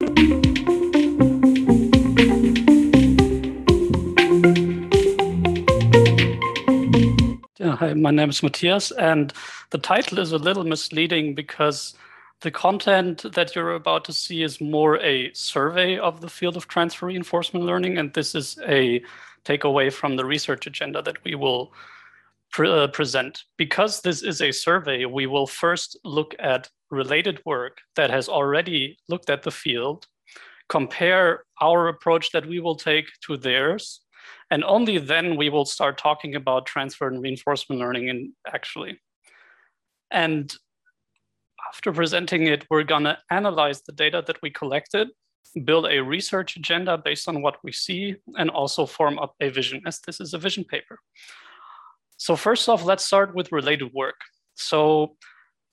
Yeah, hi, my name is Matthias, and the title is a little misleading because the content that you're about to see is more a survey of the field of transfer reinforcement learning, and this is a takeaway from the research agenda that we will pre uh, present. Because this is a survey, we will first look at related work that has already looked at the field, compare our approach that we will take to theirs, and only then we will start talking about transfer and reinforcement learning and actually. And after presenting it, we're gonna analyze the data that we collected, build a research agenda based on what we see, and also form up a vision as this is a vision paper. So first off, let's start with related work. So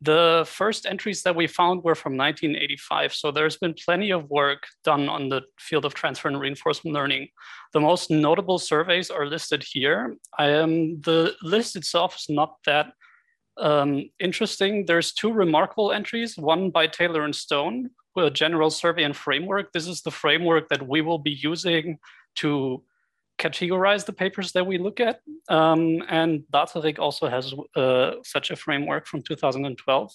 the first entries that we found were from 1985. So there's been plenty of work done on the field of transfer and reinforcement learning. The most notable surveys are listed here. Um, the list itself is not that um, interesting. There's two remarkable entries, one by Taylor and Stone, with a general survey and framework. This is the framework that we will be using to categorize the papers that we look at. Um, and Lazaric also has uh, such a framework from 2012.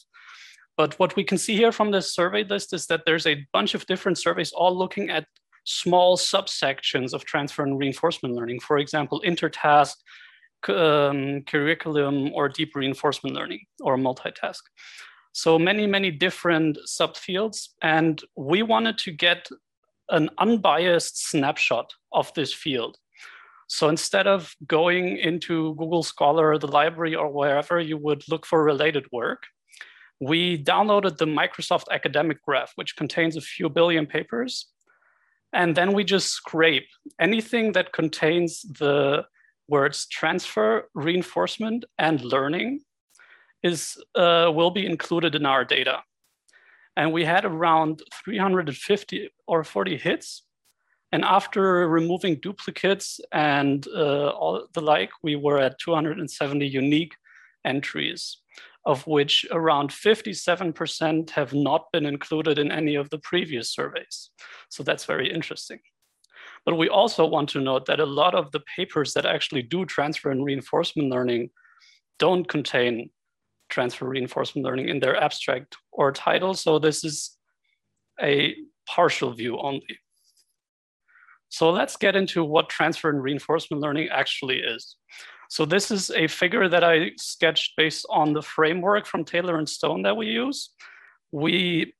But what we can see here from this survey list is that there's a bunch of different surveys all looking at small subsections of transfer and reinforcement learning. For example, intertask, um, curriculum, or deep reinforcement learning, or multitask. So many, many different subfields. And we wanted to get an unbiased snapshot of this field. So instead of going into Google Scholar the library or wherever you would look for related work, we downloaded the Microsoft Academic Graph, which contains a few billion papers. And then we just scrape anything that contains the words transfer, reinforcement, and learning is uh, will be included in our data. And we had around 350 or 40 hits and after removing duplicates and uh, all the like, we were at 270 unique entries, of which around 57% have not been included in any of the previous surveys. So that's very interesting. But we also want to note that a lot of the papers that actually do transfer and reinforcement learning don't contain transfer reinforcement learning in their abstract or title. So this is a partial view only. So let's get into what transfer and reinforcement learning actually is. So this is a figure that I sketched based on the framework from Taylor and Stone that we use. We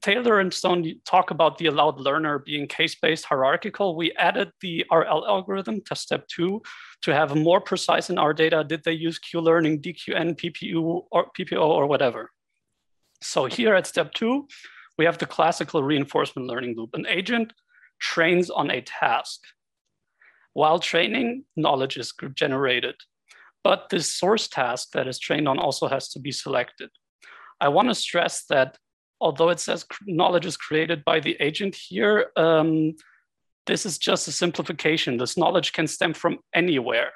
Taylor and Stone talk about the allowed learner being case-based hierarchical. We added the RL algorithm to step two to have more precise in our data. Did they use Q-learning, DQN, PPU, or PPO, or whatever? So here at step two, we have the classical reinforcement learning loop. An agent trains on a task. While training, knowledge is generated. But this source task that is trained on also has to be selected. I want to stress that although it says knowledge is created by the agent here, um, this is just a simplification. This knowledge can stem from anywhere.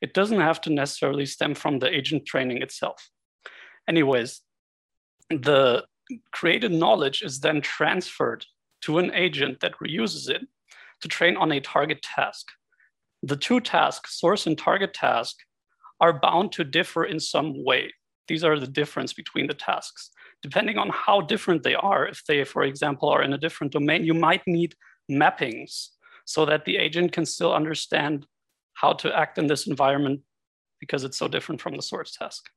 It doesn't have to necessarily stem from the agent training itself. Anyways, the created knowledge is then transferred to an agent that reuses it to train on a target task. The two tasks, source and target task, are bound to differ in some way. These are the difference between the tasks. Depending on how different they are, if they, for example, are in a different domain, you might need mappings so that the agent can still understand how to act in this environment because it's so different from the source task.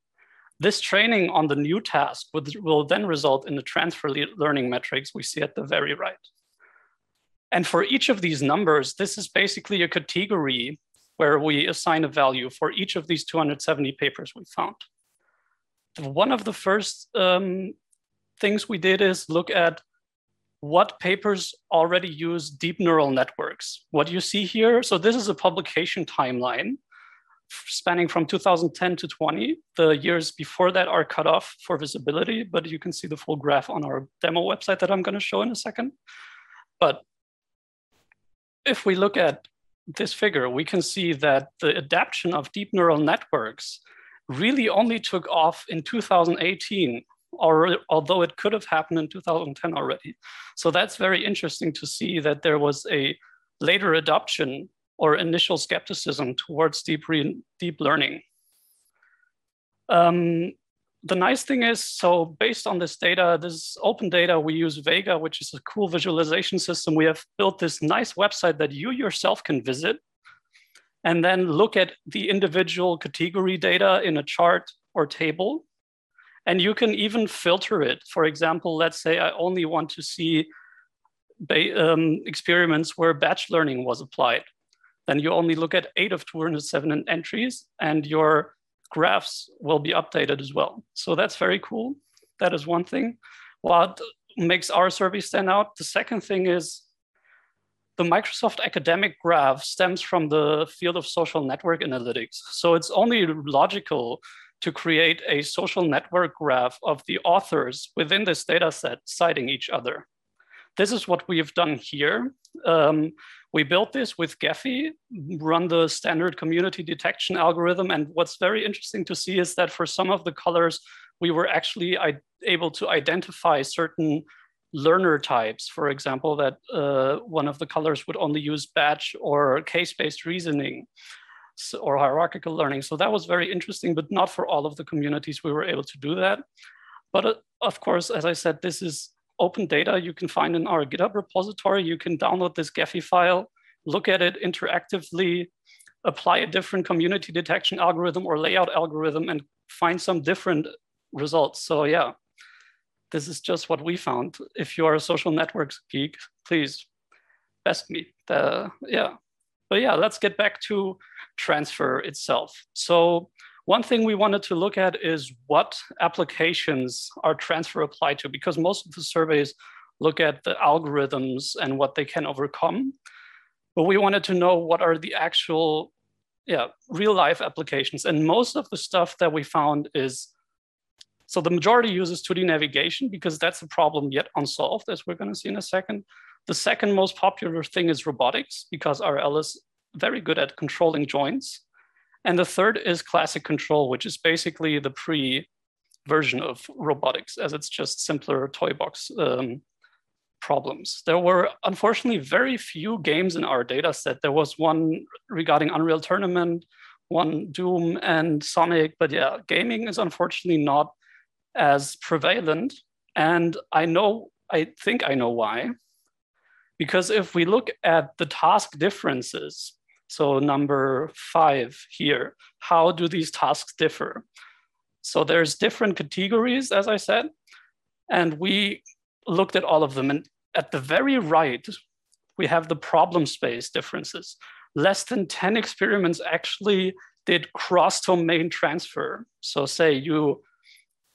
This training on the new task would, will then result in the transfer learning metrics we see at the very right. And for each of these numbers, this is basically a category where we assign a value for each of these 270 papers we found. One of the first um, things we did is look at what papers already use deep neural networks. What you see here, so this is a publication timeline spanning from 2010 to 20. The years before that are cut off for visibility, but you can see the full graph on our demo website that I'm going to show in a second. But if we look at this figure, we can see that the adaptation of deep neural networks really only took off in 2018 or although it could have happened in 2010 already. So that's very interesting to see that there was a later adoption or initial skepticism towards deep, re- deep learning. Um, the nice thing is, so based on this data, this open data, we use Vega, which is a cool visualization system. We have built this nice website that you yourself can visit and then look at the individual category data in a chart or table. And you can even filter it. For example, let's say I only want to see um, experiments where batch learning was applied. Then you only look at eight of 207 entries and your graphs will be updated as well. So that's very cool. That is one thing. What makes our survey stand out? The second thing is the Microsoft academic graph stems from the field of social network analytics. So it's only logical to create a social network graph of the authors within this data set citing each other. This is what we've done here. Um, we built this with Gephi, run the standard community detection algorithm. And what's very interesting to see is that for some of the colors, we were actually able to identify certain learner types, for example, that uh, one of the colors would only use batch or case-based reasoning so, or hierarchical learning. So that was very interesting, but not for all of the communities we were able to do that. But uh, of course, as I said, this is open data you can find in our GitHub repository. You can download this Gephi file, look at it interactively, apply a different community detection algorithm or layout algorithm and find some different results. So yeah, this is just what we found. If you are a social networks geek, please best me. The, yeah, but yeah, let's get back to transfer itself. So one thing we wanted to look at is what applications are transfer applied to, because most of the surveys look at the algorithms and what they can overcome. But we wanted to know what are the actual, yeah, real life applications. And most of the stuff that we found is so the majority uses 2D navigation because that's a problem yet unsolved, as we're going to see in a second. The second most popular thing is robotics because RL is very good at controlling joints. And the third is classic control, which is basically the pre version of robotics, as it's just simpler toy box um, problems. There were unfortunately very few games in our data set. There was one regarding Unreal Tournament, one Doom and Sonic, but yeah, gaming is unfortunately not as prevalent. And I know, I think I know why. Because if we look at the task differences, so number five here, how do these tasks differ? So there's different categories, as I said, and we looked at all of them. And at the very right, we have the problem space differences. Less than 10 experiments actually did cross-domain transfer. So say you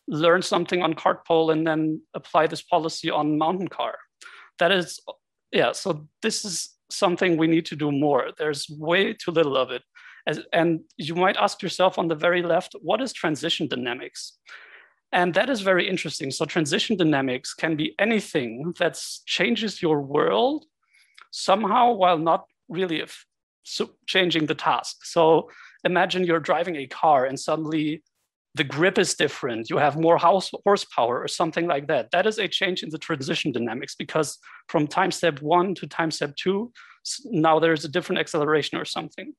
learn something on cartpole and then apply this policy on mountain car. That is, yeah, so this is something we need to do more. There's way too little of it. As, and you might ask yourself on the very left, what is transition dynamics? And that is very interesting. So transition dynamics can be anything that changes your world somehow while not really changing the task. So imagine you're driving a car and suddenly the grip is different, you have more house horsepower or something like that. That is a change in the transition dynamics because from time step one to time step two, now there's a different acceleration or something.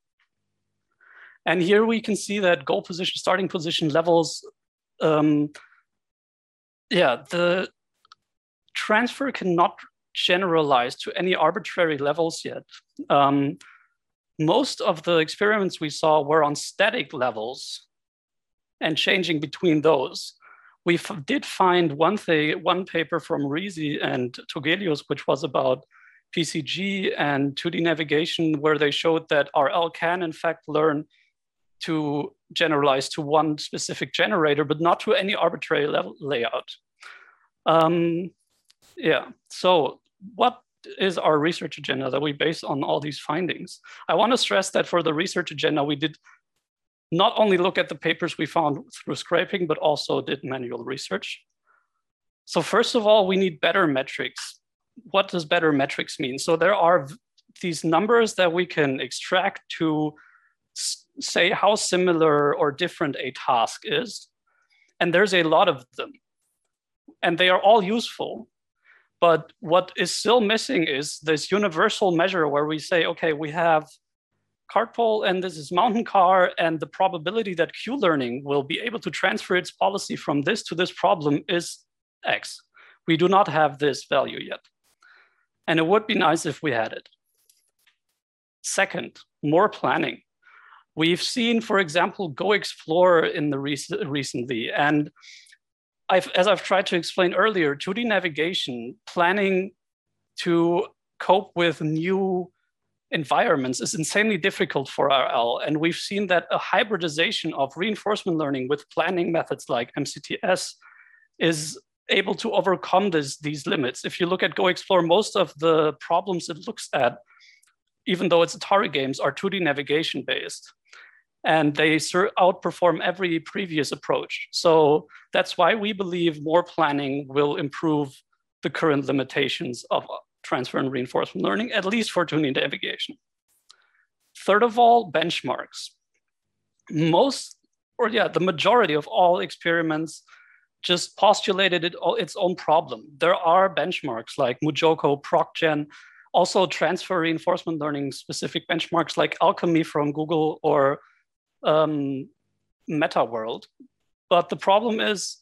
And here we can see that goal position, starting position levels, um, yeah, the transfer cannot generalize to any arbitrary levels yet. Um, most of the experiments we saw were on static levels, and changing between those. We did find one thing, one paper from Risi and Togelius, which was about PCG and 2D navigation, where they showed that RL can in fact learn to generalize to one specific generator, but not to any arbitrary level layout. Um, yeah, so what is our research agenda that we base on all these findings? I wanna stress that for the research agenda, we did not only look at the papers we found through scraping, but also did manual research. So first of all, we need better metrics. What does better metrics mean? So there are these numbers that we can extract to say how similar or different a task is. And there's a lot of them. and they are all useful. But what is still missing is this universal measure where we say, okay, we have CartPole and this is mountain car and the probability that Q-learning will be able to transfer its policy from this to this problem is X. We do not have this value yet. And it would be nice if we had it. Second, more planning. We've seen, for example, Go Explore in the rec- recently, and I've, as I've tried to explain earlier, 2D navigation planning to cope with new environments is insanely difficult for RL, and we've seen that a hybridization of reinforcement learning with planning methods like MCTS is able to overcome this, these limits. If you look at Go Explore, most of the problems it looks at, even though it's Atari games, are 2D navigation based. And they outperform every previous approach. So that's why we believe more planning will improve the current limitations of transfer and reinforcement learning, at least for 2D navigation. Third of all, benchmarks. Most, or yeah, the majority of all experiments just postulated it, its own problem. There are benchmarks like MuJoCo, ProcGen, also transfer reinforcement learning specific benchmarks like Alchemy from Google or um, MetaWorld. But the problem is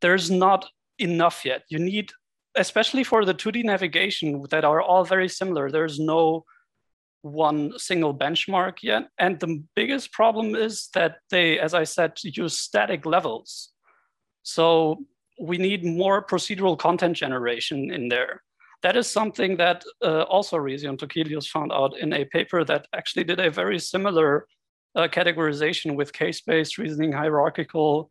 there's not enough yet. You need, especially for the 2D navigation that are all very similar, there's no one single benchmark yet. And the biggest problem is that they, as I said, use static levels. So we need more procedural content generation in there. That is something that uh, also Risi and Togelius found out in a paper that actually did a very similar uh, categorization with case-based reasoning hierarchical.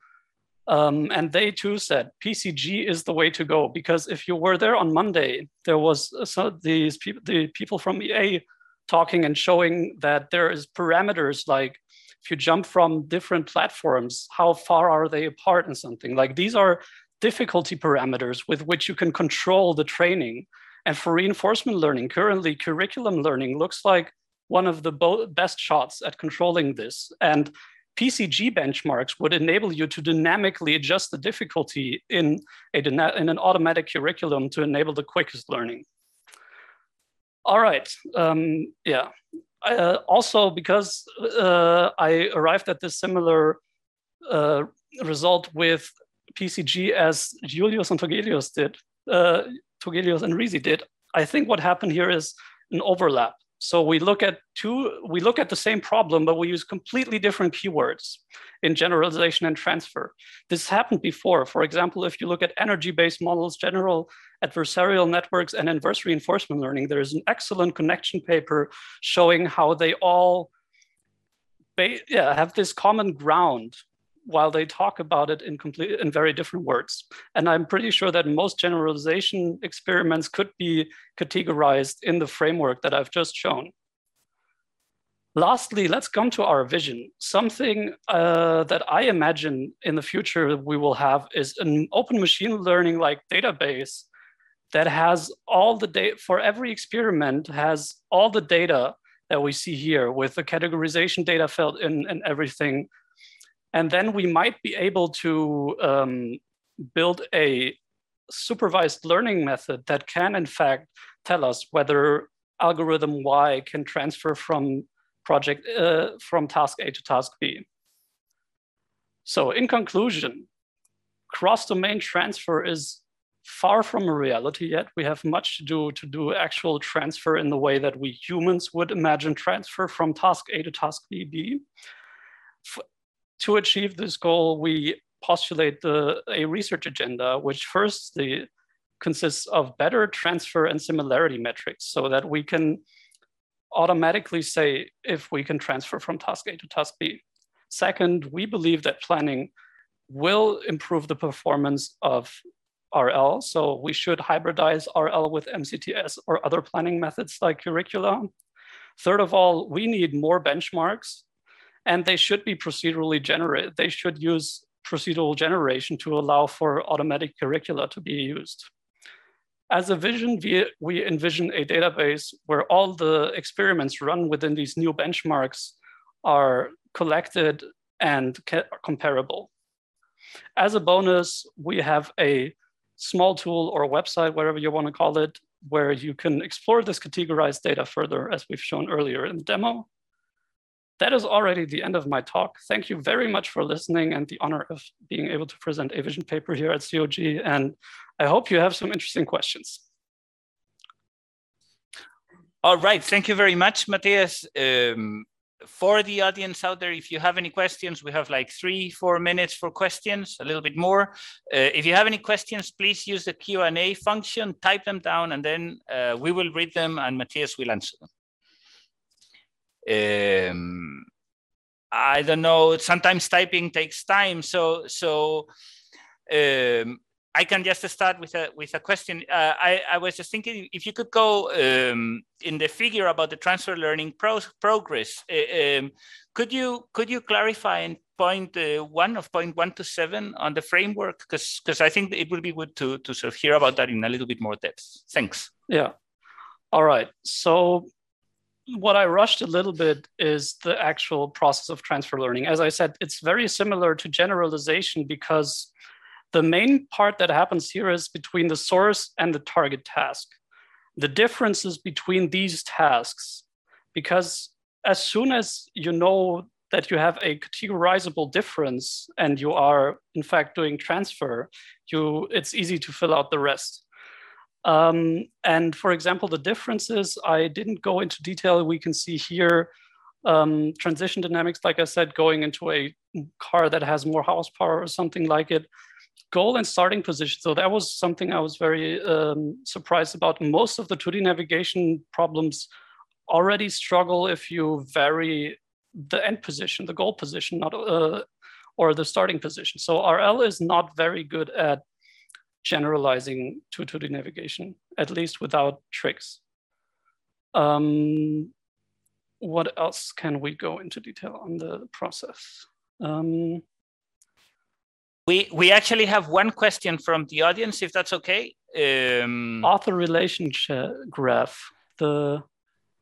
Um, and they too said PCG is the way to go because if you were there on Monday, there was uh, so these people, the people from EA talking and showing that there is parameters like if you jump from different platforms, how far are they apart and something like these are difficulty parameters with which you can control the training. And for reinforcement learning, currently curriculum learning looks like one of the best shots at controlling this. And PCG benchmarks would enable you to dynamically adjust the difficulty in, a, in an automatic curriculum to enable the quickest learning. All right, um, yeah, uh, also because uh, I arrived at this similar uh, result with PCG as Julius and Togelius did, uh, Togelius and Risi did, I think what happened here is an overlap. So we look at two, we look at the same problem, but we use completely different keywords in generalization and transfer. This happened before. For example, if you look at energy-based models, general adversarial networks, and inverse reinforcement learning, there is an excellent connection paper showing how they all yeah, have this common ground while they talk about it in complete in very different words. And I'm pretty sure that most generalization experiments could be categorized in the framework that I've just shown. Lastly, let's come to our vision. Something uh, that I imagine in the future we will have is an open machine learning like database that has all the data for every experiment has all the data that we see here with the categorization data filled in and everything and then we might be able to um, build a supervised learning method that can, in fact, tell us whether algorithm Y can transfer from project uh, from task A to task B. So in conclusion, cross-domain transfer is far from a reality yet. We have much to do to do actual transfer in the way that we humans would imagine transfer from task A to task B to achieve this goal, we postulate the, a research agenda, which first consists of better transfer and similarity metrics so that we can automatically say if we can transfer from task A to task B. Second, we believe that planning will improve the performance of RL. So we should hybridize RL with MCTS or other planning methods like curricula. Third of all, we need more benchmarks and they should be procedurally generated. They should use procedural generation to allow for automatic curricula to be used. As a vision, we, envision a database where all the experiments run within these new benchmarks are collected and comparable. As a bonus, we have a small tool or website, whatever you want to call it, where you can explore this categorized data further, as we've shown earlier in the demo. That is already the end of my talk. Thank you very much for listening and the honor of being able to present a vision paper here at COG. And I hope you have some interesting questions. All right, thank you very much, Matthias. Um, for the audience out there, if you have any questions, we have like three, four minutes for questions, a little bit more. Uh, if you have any questions, please use the Q&A function, type them down, and then uh, we will read them and Matthias will answer them. Um, I don't know, sometimes typing takes time. So, so um, I can just start with a with a question. Uh, I, I was just thinking if you could go um, in the figure about the transfer learning pro progress. Uh, um, could you could you clarify in point uh, one of point one to seven on the framework? Because because I think it would be good to to sort of hear about that in a little bit more depth. Thanks. Yeah. All right. So what I rushed a little bit is the actual process of transfer learning. As I said, it's very similar to generalization because the main part that happens here is between the source and the target task. The differences between these tasks, because as soon as you know that you have a categorizable difference and you are in fact doing transfer, you it's easy to fill out the rest. Um, and for example, the differences, I didn't go into detail. We can see here um, transition dynamics, like I said, going into a car that has more horsepower or something like it goal and starting position. So that was something I was very um, surprised about. Most of the 2D navigation problems already struggle if you vary the end position, the goal position, not uh, or the starting position. So RL is not very good at generalizing to 2D navigation, at least without tricks. Um, what else can we go into detail on the process? Um, we we actually have one question from the audience, if that's okay. Um, Author relationship graph. The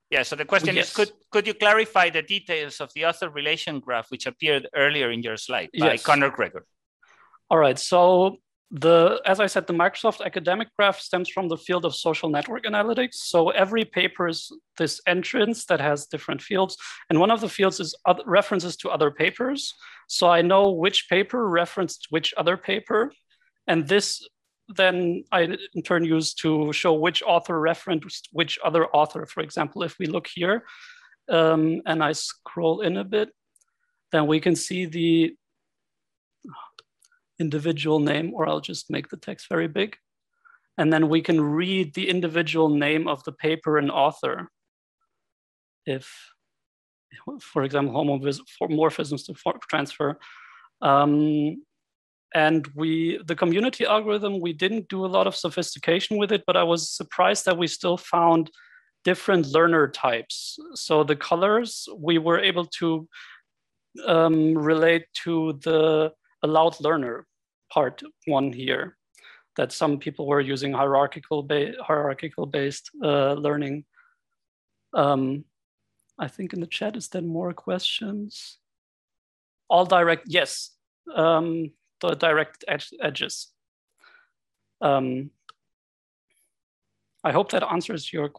yeah. So the question yes. is, could could you clarify the details of the author relation graph, which appeared earlier in your slide by yes. Conor Gregor? All right. So the as I said, the Microsoft academic graph stems from the field of social network analytics. So every paper is this entrance that has different fields, and one of the fields is references to other papers. So I know which paper referenced which other paper, and this then I in turn use to show which author referenced which other author. For example, if we look here um, and I scroll in a bit, then we can see the individual name, or I'll just make the text very big. And then we can read the individual name of the paper and author. If, for example, homomorphisms to transfer. Um, and we, the community algorithm, we didn't do a lot of sophistication with it, but I was surprised that we still found different learner types. So the colors, we were able to um, relate to the allowed learner part one here, that some people were using hierarchical, ba hierarchical based uh, learning. Um, I think in the chat, is there more questions? All direct, yes, um, the direct edge, edges. Um, I hope that answers your question.